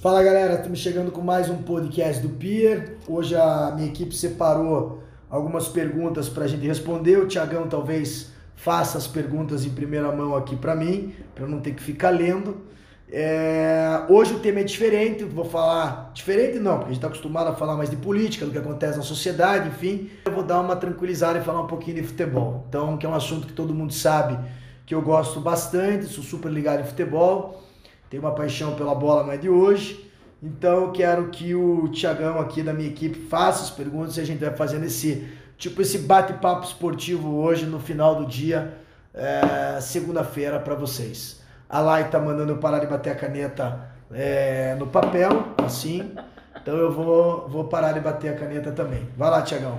Fala galera, estamos chegando com mais um podcast do Pier. Hoje a minha equipe separou algumas perguntas para a gente responder. O Tiagão talvez faça as perguntas em primeira mão aqui para mim, para não ter que ficar lendo. É... Hoje o tema é diferente, vou falar. Diferente não, porque a gente está acostumado a falar mais de política, do que acontece na sociedade, enfim. Eu vou dar uma tranquilizada e falar um pouquinho de futebol. Então, que é um assunto que todo mundo sabe que eu gosto bastante, sou super ligado em futebol tenho uma paixão pela bola, não é de hoje. Então eu quero que o Tiagão aqui da minha equipe faça as perguntas e a gente vai fazendo esse tipo esse bate-papo esportivo hoje no final do dia, é, segunda-feira para vocês. A Lai tá mandando eu parar de bater a caneta é, no papel, assim. Então eu vou, vou parar de bater a caneta também. Vai lá, Tiagão.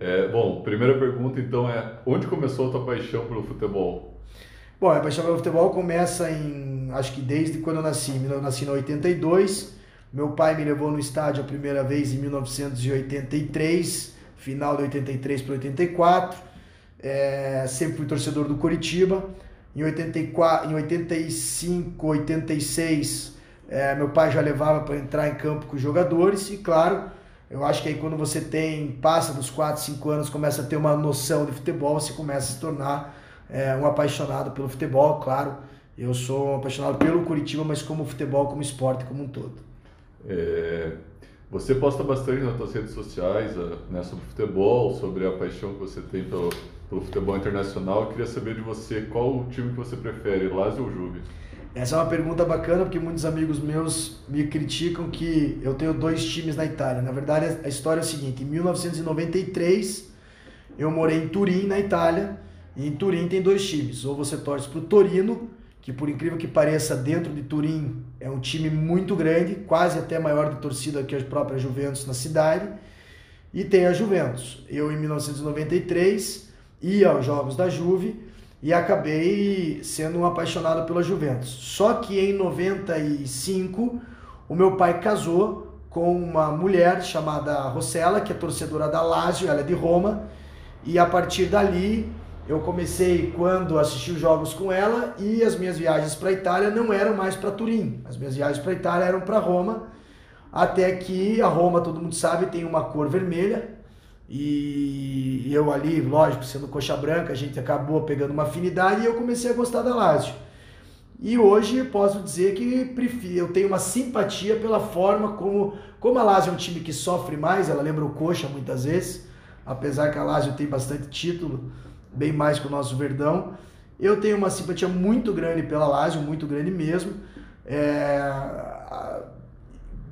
É, bom, primeira pergunta então é: onde começou a tua paixão pelo futebol? Bom, a paixão pelo futebol começa em, acho que desde quando eu nasci. Eu nasci em 82. Meu pai me levou no estádio a primeira vez em 1983, final de 83 para 84. É, sempre fui torcedor do Coritiba. Em, 84, em 85, 86, é, meu pai já levava para entrar em campo com os jogadores. E claro, eu acho que aí quando você tem, passa dos 4, 5 anos, começa a ter uma noção de futebol, você começa a se tornar é, um apaixonado pelo futebol, claro. Eu sou apaixonado pelo Curitiba, mas como futebol, como esporte como um todo. É, você posta bastante nas suas redes sociais né, sobre futebol, sobre a paixão que você tem pelo, pelo futebol internacional. Eu queria saber de você qual o time que você prefere, Lazio ou Juve? Essa é uma pergunta bacana porque muitos amigos meus me criticam que eu tenho dois times na Itália. Na verdade, a história é a seguinte: em 1993 eu morei em Turim, na Itália, e em Turim tem dois times. Ou você torce para o Torino, que por incrível que pareça, dentro de Turim é um time muito grande, quase até maior de torcida que a própria Juventus na cidade. E tem a Juventus. Eu, em 1993, ia aos Jogos da Juve e acabei sendo um apaixonado pela Juventus. Só que em 95, o meu pai casou com uma mulher chamada Rossella, que é torcedora da Lazio, ela é de Roma, e a partir dali eu comecei quando assisti os jogos com ela e as minhas viagens para Itália não eram mais para Turim. As minhas viagens para Itália eram para Roma, até que a Roma, todo mundo sabe, tem uma cor vermelha. E eu ali, lógico, sendo coxa branca, a gente acabou pegando uma afinidade e eu comecei a gostar da Lazio. E hoje posso dizer que eu tenho uma simpatia pela forma como, como a Lazio é um time que sofre mais, ela lembra o coxa muitas vezes, apesar que a Lazio tem bastante título, bem mais que o nosso Verdão. Eu tenho uma simpatia muito grande pela Lazio, muito grande mesmo. É...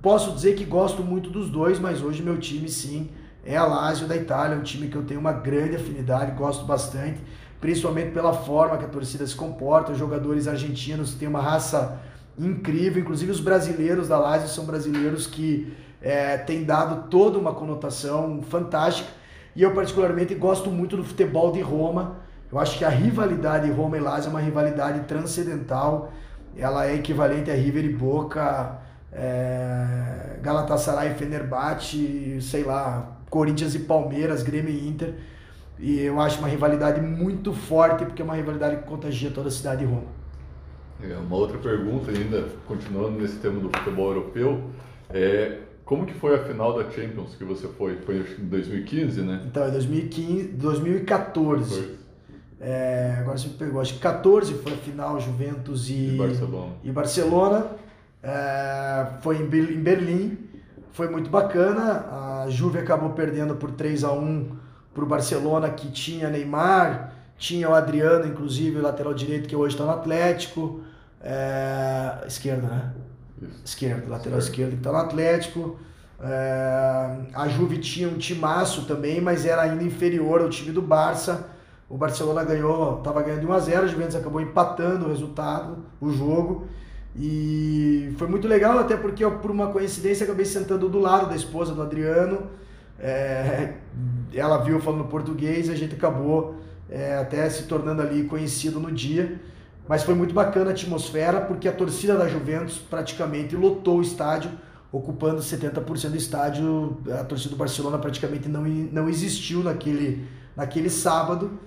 Posso dizer que gosto muito dos dois, mas hoje meu time sim é a Lazio da Itália, um time que eu tenho uma grande afinidade, gosto bastante, principalmente pela forma que a torcida se comporta, os jogadores argentinos têm uma raça incrível, inclusive os brasileiros da Lazio são brasileiros que é, têm dado toda uma conotação fantástica e eu, particularmente, gosto muito do futebol de Roma. Eu acho que a rivalidade Roma e Lazio é uma rivalidade transcendental. Ela é equivalente a River e Boca, é, Galatasaray e Fenerbahçe, sei lá, Corinthians e Palmeiras, Grêmio e Inter. E eu acho uma rivalidade muito forte, porque é uma rivalidade que contagia toda a cidade de Roma. É, uma outra pergunta ainda, continuando nesse tema do futebol europeu, é como que foi a final da Champions que você foi? Foi em 2015, né? Então, é 2015, 2014. É, agora você me pegou. Acho que 14 foi a final Juventus e, e Barcelona. E Barcelona. É, foi em Berlim. Foi muito bacana. A Juve acabou perdendo por 3 a 1 para o Barcelona, que tinha Neymar, tinha o Adriano, inclusive, o lateral direito, que hoje está no Atlético. É, esquerda, né? Isso. Esquerdo, lateral esquerdo que está no Atlético. É, a Juve tinha um timaço também, mas era ainda inferior ao time do Barça. O Barcelona ganhou, estava ganhando de 1 a 0, a Juventus acabou empatando o resultado, o jogo. E foi muito legal, até porque eu, por uma coincidência acabei sentando do lado da esposa do Adriano. É, ela viu falando português e a gente acabou é, até se tornando ali conhecido no dia. Mas foi muito bacana a atmosfera, porque a torcida da Juventus praticamente lotou o estádio, ocupando 70% do estádio. A torcida do Barcelona praticamente não, não existiu naquele, naquele sábado.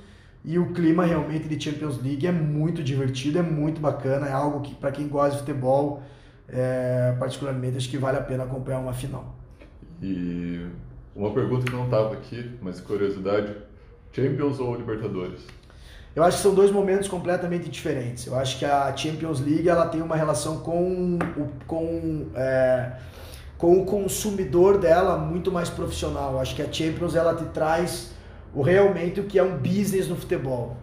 E o clima realmente de Champions League é muito divertido, é muito bacana, é algo que para quem gosta de futebol é, particularmente acho que vale a pena acompanhar uma final. E uma pergunta que não estava aqui, mas curiosidade: Champions ou Libertadores? Eu acho que são dois momentos completamente diferentes. Eu acho que a Champions League ela tem uma relação com o, com, é, com o consumidor dela muito mais profissional. Eu acho que a Champions ela te traz o realmente o que é um business no futebol.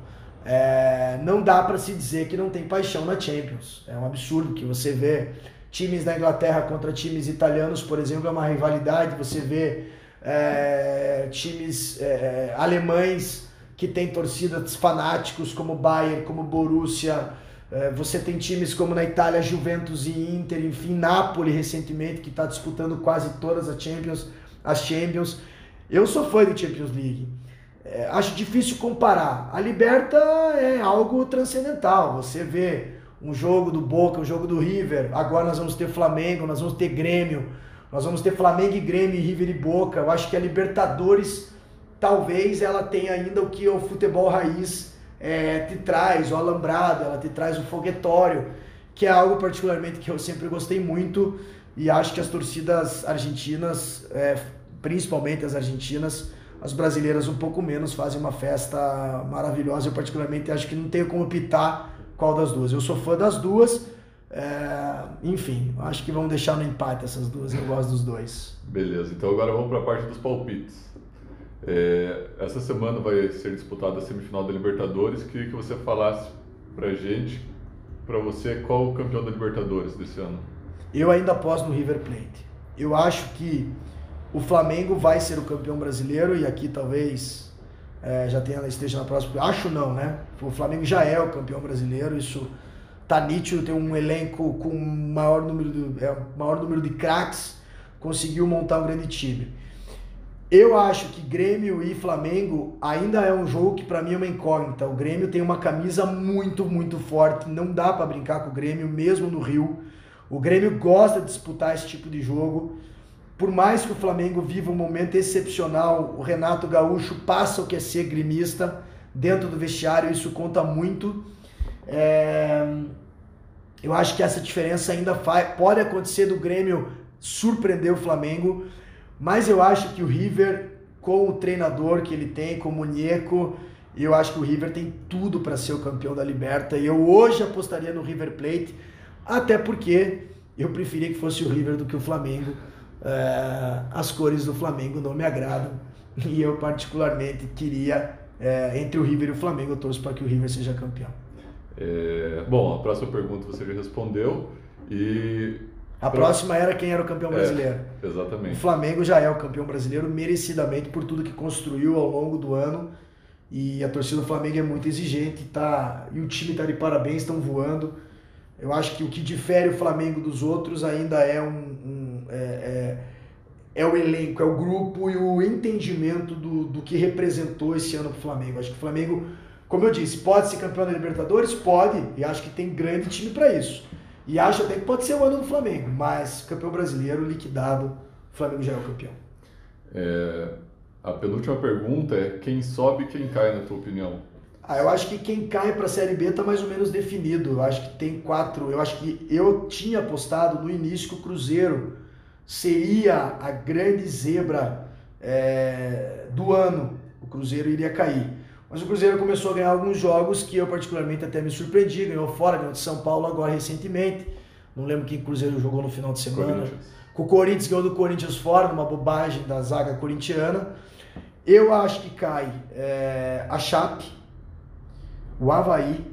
É, não dá para se dizer que não tem paixão na Champions. É um absurdo que você vê times da Inglaterra contra times italianos, por exemplo, é uma rivalidade. Você vê é, times é, alemães que têm torcidas fanáticos como Bayern, como Borussia. É, você tem times como na Itália Juventus e Inter, enfim, Napoli recentemente que está disputando quase todas as Champions, as Champions. Eu sou fã de Champions League é, acho difícil comparar. A Liberta é algo transcendental. Você vê um jogo do Boca, um jogo do River. Agora nós vamos ter Flamengo, nós vamos ter Grêmio, nós vamos ter Flamengo e Grêmio, River e Boca. Eu acho que a Libertadores, talvez ela tenha ainda o que o futebol raiz é, te traz, o alambrado, ela te traz o foguetório, que é algo particularmente que eu sempre gostei muito e acho que as torcidas argentinas, é, principalmente as argentinas, as brasileiras um pouco menos fazem uma festa maravilhosa. Eu particularmente acho que não tenho como optar qual das duas. Eu sou fã das duas. É, enfim, acho que vamos deixar no empate essas duas. Eu gosto dos dois. Beleza, então agora vamos para a parte dos palpites. É, essa semana vai ser disputada a semifinal da Libertadores. Queria que você falasse para gente, para você, qual o campeão da Libertadores desse ano? Eu ainda aposto no River Plate. Eu acho que o Flamengo vai ser o campeão brasileiro e aqui talvez é, já tenha, esteja na próxima. Acho não, né? O Flamengo já é o campeão brasileiro, isso tá nítido, tem um elenco com maior número de, é, maior número de craques, conseguiu montar um grande time. Eu acho que Grêmio e Flamengo ainda é um jogo que para mim é uma incógnita. O Grêmio tem uma camisa muito, muito forte, não dá para brincar com o Grêmio, mesmo no Rio. O Grêmio gosta de disputar esse tipo de jogo por mais que o Flamengo viva um momento excepcional, o Renato Gaúcho passa o que é ser grimista dentro do vestiário, isso conta muito. É... Eu acho que essa diferença ainda faz... pode acontecer do Grêmio surpreender o Flamengo, mas eu acho que o River, com o treinador que ele tem, com o Muñeco, eu acho que o River tem tudo para ser o campeão da Liberta. E eu hoje apostaria no River Plate, até porque eu preferia que fosse o River do que o Flamengo é, as cores do Flamengo não me agradam e eu particularmente queria, é, entre o River e o Flamengo, eu torço para que o River seja campeão. É, bom, a próxima pergunta você já respondeu e... A próxima era quem era o campeão brasileiro. É, exatamente. O Flamengo já é o campeão brasileiro merecidamente por tudo que construiu ao longo do ano e a torcida do Flamengo é muito exigente, tá? E o time está de parabéns, estão voando. Eu acho que o que difere o Flamengo dos outros ainda é um, um é, é, é, o elenco, é o grupo e o entendimento do, do que representou esse ano para o Flamengo. Acho que o Flamengo, como eu disse, pode ser campeão da Libertadores? Pode, e acho que tem grande time para isso. E acho até que pode ser o ano do Flamengo, mas campeão brasileiro liquidado, o Flamengo já é o campeão. É, a penúltima pergunta é: quem sobe e quem cai, na tua opinião? Ah, eu acho que quem cai para a Série B está mais ou menos definido. Eu acho que tem quatro. Eu acho que eu tinha apostado no início que o Cruzeiro seria a grande zebra é, do ano. O Cruzeiro iria cair. Mas o Cruzeiro começou a ganhar alguns jogos que eu particularmente até me surpreendi. Ganhou fora, ganhou de São Paulo agora recentemente. Não lembro quem o Cruzeiro jogou no final de semana. Com o Corinthians ganhou do Corinthians fora, numa bobagem da zaga corintiana. Eu acho que cai é, a Chape o Havaí,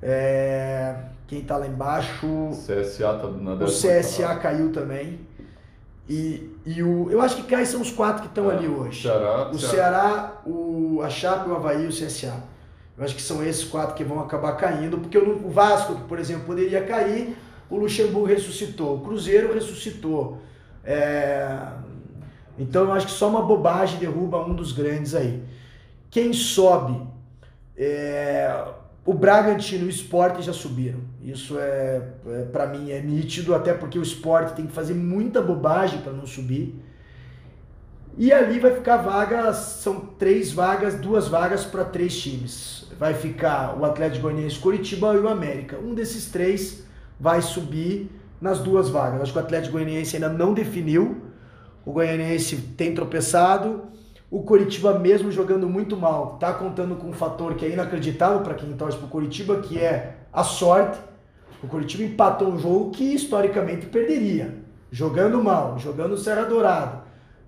é, quem está lá embaixo. CSA tá na O CSA caiu também. E, e o, eu acho que cai são os quatro que estão é, ali hoje. Ceará, o Ceará, o, a Chape, o Havaí e o CSA. Eu acho que são esses quatro que vão acabar caindo, porque o, o Vasco, por exemplo, poderia cair, o Luxemburgo ressuscitou, o Cruzeiro ressuscitou. É, então eu acho que só uma bobagem derruba um dos grandes aí. Quem sobe é, o Bragantino e o Sport já subiram. Isso é, é para mim é nítido, até porque o Sport tem que fazer muita bobagem para não subir. E ali vai ficar vagas, são três vagas, duas vagas para três times. Vai ficar o Atlético Goianiense, Curitiba e o América. Um desses três vai subir nas duas vagas. Acho que o Atlético Goianiense ainda não definiu. O Goianiense tem tropeçado. O Coritiba, mesmo jogando muito mal, está contando com um fator que é inacreditável para quem torce para o Coritiba, que é a sorte. O Coritiba empatou um jogo que historicamente perderia. Jogando mal, jogando Serra Dourada,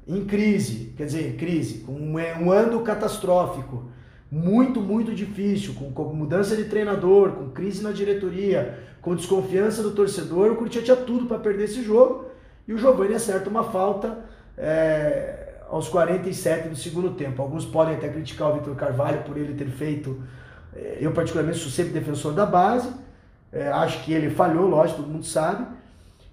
em crise, quer dizer, em crise, com um, um ano catastrófico, muito, muito difícil, com, com, mudança de treinador, com crise na diretoria, com desconfiança do torcedor, o Curitiba tinha tudo para perder esse jogo e o Giovanni acerta uma falta é, aos 47 do segundo tempo. Alguns podem até criticar o Vitor Carvalho por ele ter feito. É, eu, particularmente, sou sempre defensor da base. É, acho que ele falhou, lógico, todo mundo sabe.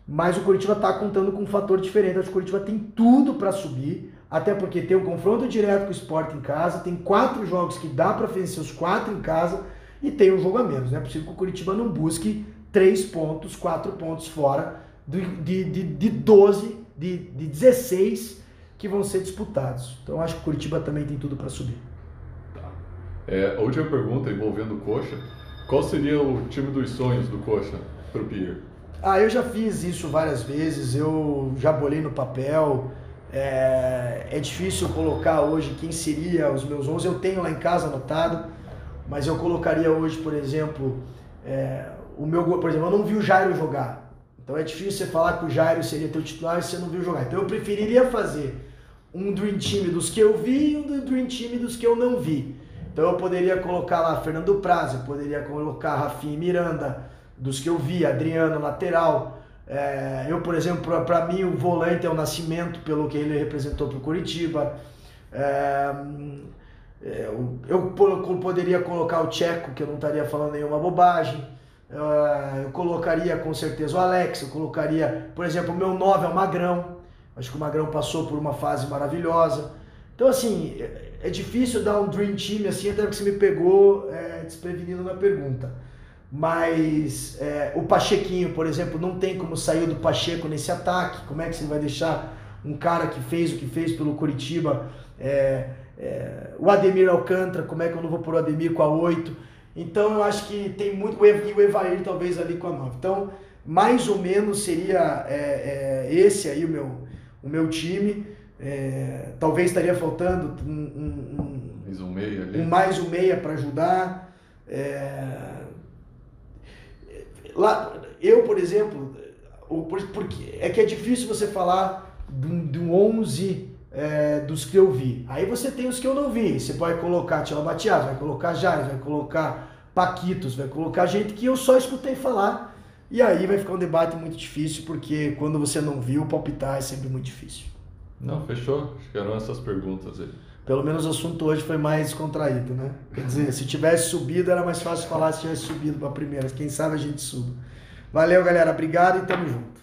Mas o Curitiba está contando com um fator diferente. Acho que o Curitiba tem tudo para subir, até porque tem um confronto direto com o Sport em casa, tem quatro jogos que dá para vencer os quatro em casa e tem um jogo a menos. Não é possível que o Curitiba não busque três pontos, quatro pontos fora de, de, de, de 12, de, de 16 que vão ser disputados. Então acho que o Curitiba também tem tudo para subir. Tá. É, a última pergunta envolvendo o Coxa. Qual seria o time dos sonhos do Coxa para o Pierre? Ah, eu já fiz isso várias vezes, eu já bolei no papel. É, é, difícil colocar hoje quem seria os meus 11. Eu tenho lá em casa anotado, mas eu colocaria hoje, por exemplo, é, o meu por exemplo, eu não vi o Jairo jogar. Então é difícil você falar que o Jairo seria teu titular se você não viu jogar. Então eu preferiria fazer um Dream Team dos que eu vi e um Dream Team dos que eu não vi. Então eu poderia colocar lá Fernando Praz, eu poderia colocar Rafinha Miranda, dos que eu vi, Adriano, lateral. É, eu, por exemplo, para mim o volante é o Nascimento, pelo que ele representou para o Curitiba. É, é eu, eu, poderia colocar o Tcheco, que eu não estaria falando nenhuma bobagem. É, eu colocaria com certeza o Alex, eu colocaria, por exemplo, o meu 9 é o Magrão. Acho que o Magrão passou por uma fase maravilhosa. Então, assim, é, é difícil dar um Dream Team assim, até que você me pegou é, desprevenido na pergunta mas é, o Pachequinho, por exemplo, não tem como sair do Pacheco nesse ataque. Como é que você vai deixar um cara que fez o que fez pelo Curitiba? É, é, o Ademir Alcântara, como é que eu não vou pôr o Ademir com a 8? Então eu acho que tem muito. E o Evair talvez ali com a 9. Então, mais ou menos seria é, esse aí o meu, o meu time. É, talvez estaria faltando um, um, um, mais um meia ali. Um mais um meia para ajudar. É, Lá, eu, por exemplo, porque é que é difícil você falar de um 11 é, dos que eu vi. Aí você tem os que eu não vi. Você pode colocar Tila Batias, vai colocar Jair, vai colocar Paquitos, vai colocar gente que eu só escutei falar. E aí vai ficar um debate muito difícil, porque quando você não viu, palpitar é sempre muito difícil. Não, fechou. Acho que eram essas perguntas aí. Pelo menos o assunto hoje foi mais contraído, né? Quer dizer, se tivesse subido era mais fácil falar se tivesse subido para a primeira. Quem sabe a gente suba. Valeu, galera. Obrigado e tamo junto.